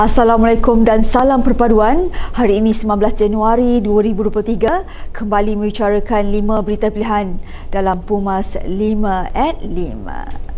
Assalamualaikum dan salam perpaduan. Hari ini 19 Januari 2023 kembali membicarakan 5 berita pilihan dalam Pumas 5 at 5.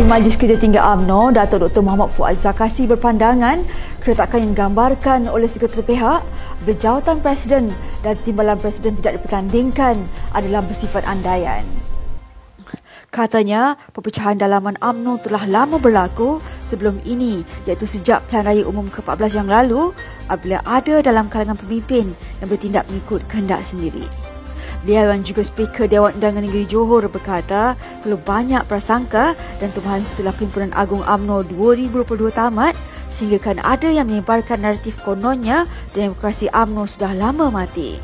Ahli Majlis Kerja Tinggi AMNO, Datuk Dr. Muhammad Fuad Zakasi berpandangan keretakan yang digambarkan oleh seketul pihak berjawatan Presiden dan timbalan Presiden tidak dipertandingkan adalah bersifat andaian. Katanya, perpecahan dalaman AMNO telah lama berlaku sebelum ini iaitu sejak Pilihan Raya Umum ke-14 yang lalu apabila ada dalam kalangan pemimpin yang bertindak mengikut kehendak sendiri. Yang juga Speaker Dewan Undangan Negeri Johor berkata perlu banyak prasangka dan tumahan setelah Pimpinan Agung AMNO 2022 tamat sehingga kan ada yang menyebarkan naratif kononnya demokrasi AMNO sudah lama mati.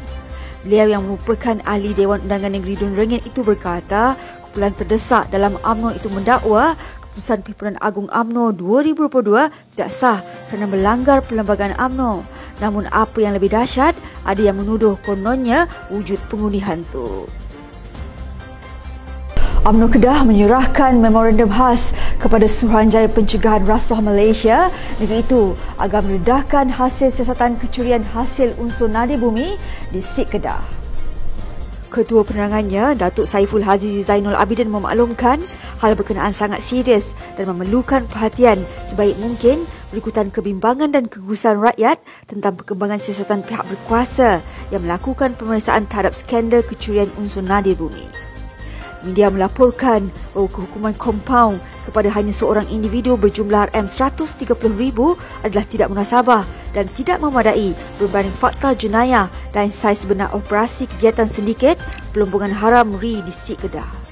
Beliau yang merupakan ahli Dewan Undangan Negeri Dun Rengit itu berkata kumpulan terdesak dalam AMNO itu mendakwa keputusan Pimpinan Agung AMNO 2022 tidak sah kerana melanggar perlembagaan AMNO. Namun apa yang lebih dahsyat, ada yang menuduh kononnya wujud pengundi hantu. UMNO Kedah menyerahkan memorandum khas kepada Suruhanjaya Pencegahan Rasuah Malaysia negeri itu agar meredahkan hasil siasatan kecurian hasil unsur nadi bumi di SIK Kedah. Ketua penerangannya, Datuk Saiful Haziz Zainul Abidin memaklumkan hal berkenaan sangat serius dan memerlukan perhatian sebaik mungkin berikutan kebimbangan dan kegusaran rakyat tentang perkembangan siasatan pihak berkuasa yang melakukan pemeriksaan terhadap skandal kecurian unsur nadir bumi. Media melaporkan bahawa kehukuman kompaun kepada hanya seorang individu berjumlah RM130,000 adalah tidak munasabah dan tidak memadai berbanding fakta jenayah dan saiz sebenar operasi kegiatan sindiket pelumbungan haram RI di Sik Kedah.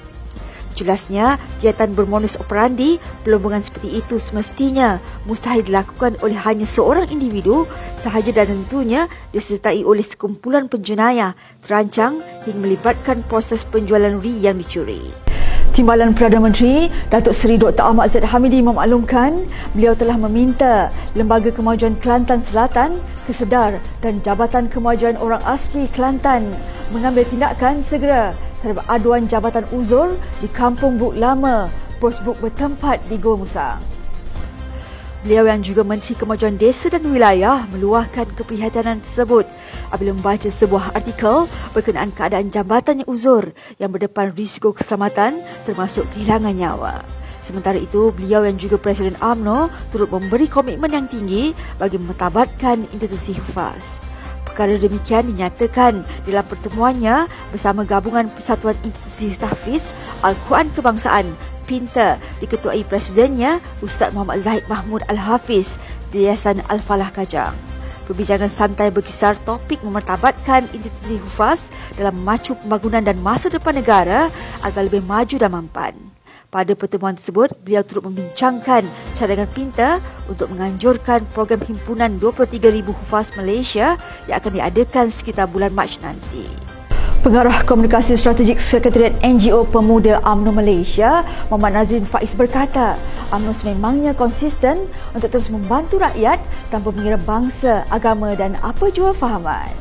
Jelasnya, kegiatan bermodus operandi pelumbungan seperti itu semestinya mustahil dilakukan oleh hanya seorang individu sahaja dan tentunya disertai oleh sekumpulan penjenayah terancang hingga melibatkan proses penjualan ri yang dicuri. Timbalan Perdana Menteri Datuk Seri Dr. Ahmad Zaid Hamidi memaklumkan beliau telah meminta Lembaga Kemajuan Kelantan Selatan, Kesedar dan Jabatan Kemajuan Orang Asli Kelantan mengambil tindakan segera terhadap aduan Jabatan Uzur di Kampung Buk Lama, Pos Buk bertempat di Gua Musang. Beliau yang juga Menteri Kemajuan Desa dan Wilayah meluahkan keprihatinan tersebut apabila membaca sebuah artikel berkenaan keadaan jambatan yang uzur yang berdepan risiko keselamatan termasuk kehilangan nyawa. Sementara itu, beliau yang juga Presiden AMNO turut memberi komitmen yang tinggi bagi memetabatkan institusi hufaz. Perkara demikian dinyatakan dalam pertemuannya bersama Gabungan Persatuan Institusi Tahfiz Al-Quran Kebangsaan PINTA diketuai Presidennya Ustaz Muhammad Zahid Mahmud Al-Hafiz di Yayasan Al-Falah Kajang. Perbincangan santai berkisar topik memertabatkan institusi hufaz dalam memacu pembangunan dan masa depan negara agar lebih maju dan mampan. Pada pertemuan tersebut, beliau turut membincangkan cadangan pinta untuk menganjurkan program himpunan 23,000 hufaz Malaysia yang akan diadakan sekitar bulan Mac nanti. Pengarah Komunikasi Strategik Sekretariat NGO Pemuda UMNO Malaysia, Muhammad Nazrin Faiz berkata, UMNO sememangnya konsisten untuk terus membantu rakyat tanpa mengira bangsa, agama dan apa jua fahaman.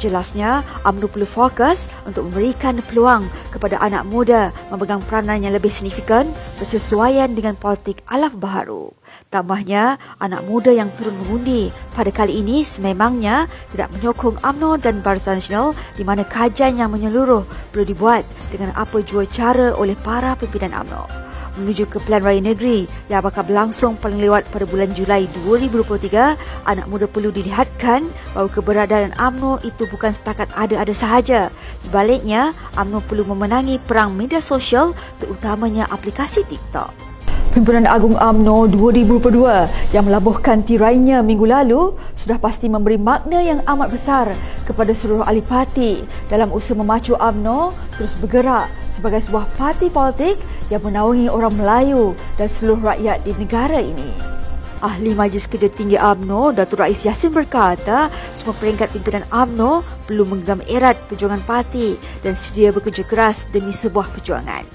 Jelasnya, UMNO perlu fokus untuk memberikan peluang kepada anak muda memegang peranan yang lebih signifikan bersesuaian dengan politik alaf baharu. Tambahnya, anak muda yang turun mengundi pada kali ini sememangnya tidak menyokong UMNO dan Barisan Nasional di mana kajian yang menyeluruh perlu dibuat dengan apa jua cara oleh para pimpinan UMNO menuju ke Pilihan Raya Negeri yang bakal berlangsung paling lewat pada bulan Julai 2023, anak muda perlu dilihatkan bahawa keberadaan AMNO itu bukan setakat ada-ada sahaja. Sebaliknya, AMNO perlu memenangi perang media sosial terutamanya aplikasi TikTok. Pimpinan Agung AMNO 2022 yang melabuhkan tirainya minggu lalu sudah pasti memberi makna yang amat besar kepada seluruh ahli parti dalam usaha memacu AMNO terus bergerak sebagai sebuah parti politik yang menaungi orang Melayu dan seluruh rakyat di negara ini. Ahli Majlis Kerja Tinggi AMNO, Datuk Rais Yassin berkata, semua peringkat pimpinan AMNO perlu menggenggam erat perjuangan parti dan sedia bekerja keras demi sebuah perjuangan.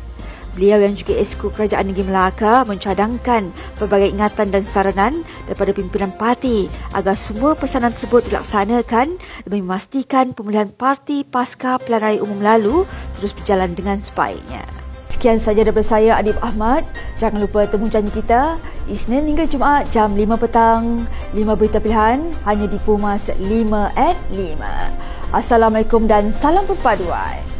Beliau yang juga Esko Kerajaan Negeri Melaka mencadangkan pelbagai ingatan dan saranan daripada pimpinan parti agar semua pesanan tersebut dilaksanakan demi memastikan pemulihan parti pasca pilihan raya umum lalu terus berjalan dengan sebaiknya. Sekian saja daripada saya Adib Ahmad. Jangan lupa temu janji kita Isnin hingga Jumaat jam 5 petang. 5 berita pilihan hanya di Pumas 5 at 5. Assalamualaikum dan salam perpaduan.